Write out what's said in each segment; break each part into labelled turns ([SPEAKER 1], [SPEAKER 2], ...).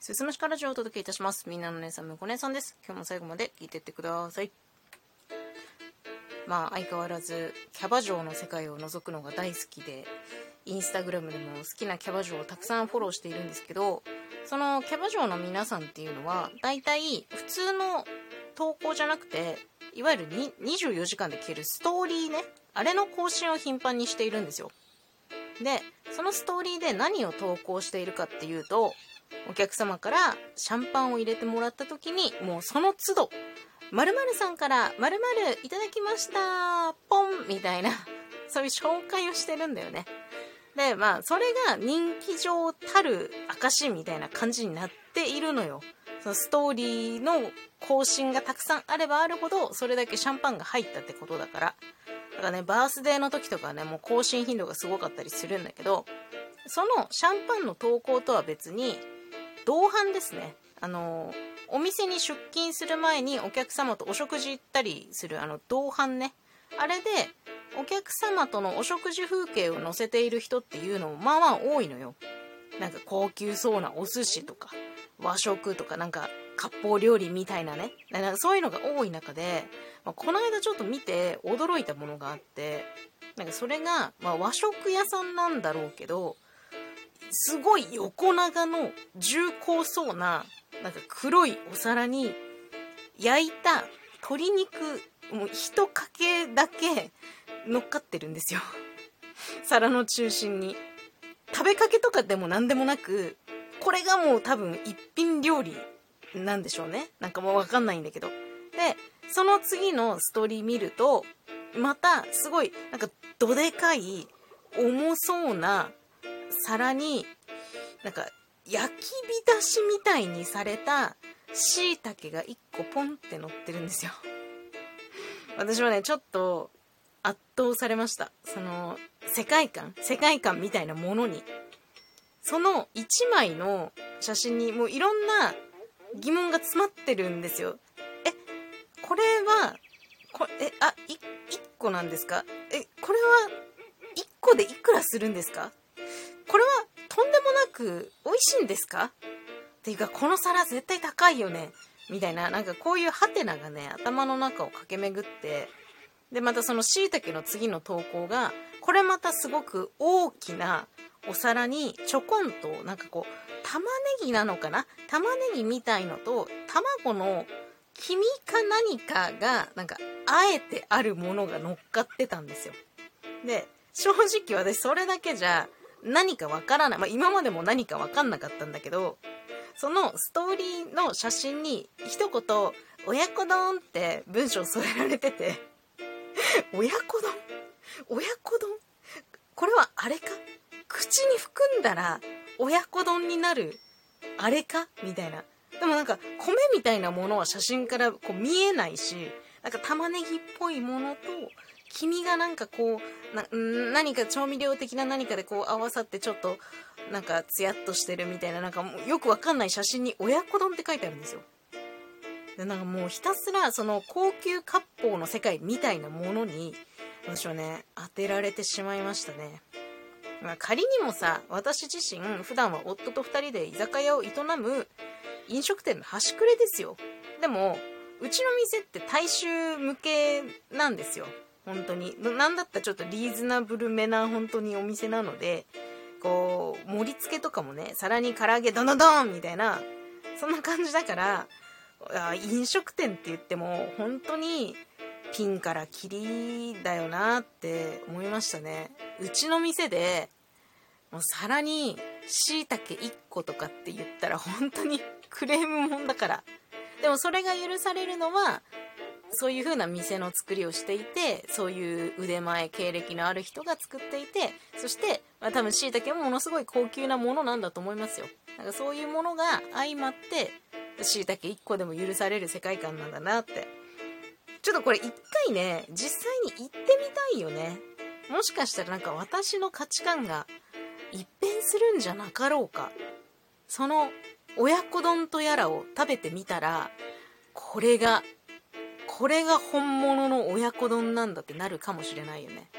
[SPEAKER 1] すすむしかラジオをお届けいたします。みんなの姉さん、むこ姉さんです。今日も最後まで聞いてってください。まあ、相変わらず、キャバ嬢の世界を覗くのが大好きで、インスタグラムでも好きなキャバ嬢をたくさんフォローしているんですけど、そのキャバ嬢の皆さんっていうのは、大体普通の投稿じゃなくて、いわゆる24時間で消えるストーリーね、あれの更新を頻繁にしているんですよ。で、そのストーリーで何を投稿しているかっていうと、お客様からシャンパンを入れてもらった時に、もうその都度、〇〇さんから〇〇いただきましたポンみたいな、そういう紹介をしてるんだよね。で、まあ、それが人気上たる証みたいな感じになっているのよ。そのストーリーの更新がたくさんあればあるほど、それだけシャンパンが入ったってことだから。だからね、バースデーの時とかね、もう更新頻度がすごかったりするんだけど、そのシャンパンの投稿とは別に、同伴ですね。あの、お店に出勤する前にお客様とお食事行ったりする、あの、同伴ね。あれで、お客様とのお食事風景を載せている人っていうのもまあまあ多いのよ。なんか高級そうなお寿司とか、和食とか、なんか割烹料理みたいなね。なんかそういうのが多い中で、まあ、この間ちょっと見て驚いたものがあって、なんかそれが、まあ、和食屋さんなんだろうけど、すごい横長の重厚そうな、なんか黒いお皿に焼いた鶏肉、もう一かけだけ乗っかってるんですよ。皿の中心に。食べかけとかでも何でもなく、これがもう多分一品料理なんでしょうね。なんかもうわかんないんだけど。で、その次のストーリー見ると、またすごい、なんかどでかい、重そうな皿に、なんか焼き浸しみたいにされた椎茸が1個ポンって乗ってるんですよ。私はね、ちょっと圧倒されました。その、世界観世界観みたいなものに。その1枚の写真にもういろんな疑問が詰まってるんですよ。え、これは、これえ、あ、い、1個なんですか？え、これは1個でいくらするんですか？く美味しいんですか？っていうか、この皿絶対高いよね。みたいな、なんかこういうハテナがね、頭の中を駆け巡って、で、またその椎茸の次の投稿が、これまたすごく大きなお皿にちょこんと、なんかこう、玉ねぎなのかな？玉ねぎみたいのと、卵の黄身か何かが、なんか、あえてあるものが乗っかってたんですよ。で、正直私それだけじゃ何かわからない。まあ今までも何かわかんなかったんだけど、そのストーリーの写真に一言、親子丼って文章添えられてて、親子丼？親子丼？これはあれか？口に含んだら親子丼になるあれか？みたいな。でもなんか米みたいなものは写真からこう見えないし、なんか玉ねぎっぽいものと黄身がなんかこうな何か調味料的な何かでこう合わさってちょっとなんかツヤっとしてるみたいななんかもうよくわかんない写真に親子丼って書いてあるんですよ。でなんかもうひたすらその高級割烹の世界みたいなものに私はね当てられてしまいましたね。まあ、仮にもさ私自身普段は夫と2人で居酒屋を営む飲食店の端くれですよ。でもうちの店って大衆向けなんですよ。本当に。なんだったらちょっとリーズナブルめな本当にお店なのでこう盛り付けとかもね皿に唐揚げドドドンみたいなそんな感じだから飲食店って言っても本当にピンからキリだよなって思いましたね。うちの店でもう皿に椎茸1個とかって言ったら本当にクレームもんだから。でもそれが許されるのはそういう風な店の作りをしていてそういう腕前経歴のある人が作っていてそして、まあ、多分椎茸もものすごい高級なものなんだと思いますよ。なんかそういうものが相まって椎茸1個でも許される世界観なんだなって。ちょっとこれ一回ね実際に行ってみたいよね。もしかしたらなんか私の価値観が一変するんじゃなかろうか。その親子丼とやらを食べてみたらこれがこれが本物の親子丼なんだってなるかもしれないよね。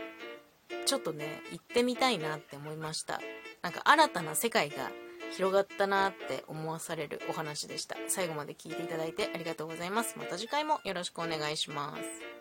[SPEAKER 1] ちょっとね行ってみたいなって思いました。なんか新たな世界が広がったなって思わされるお話でした。最後まで聞いていただいてありがとうございます。また次回もよろしくお願いします。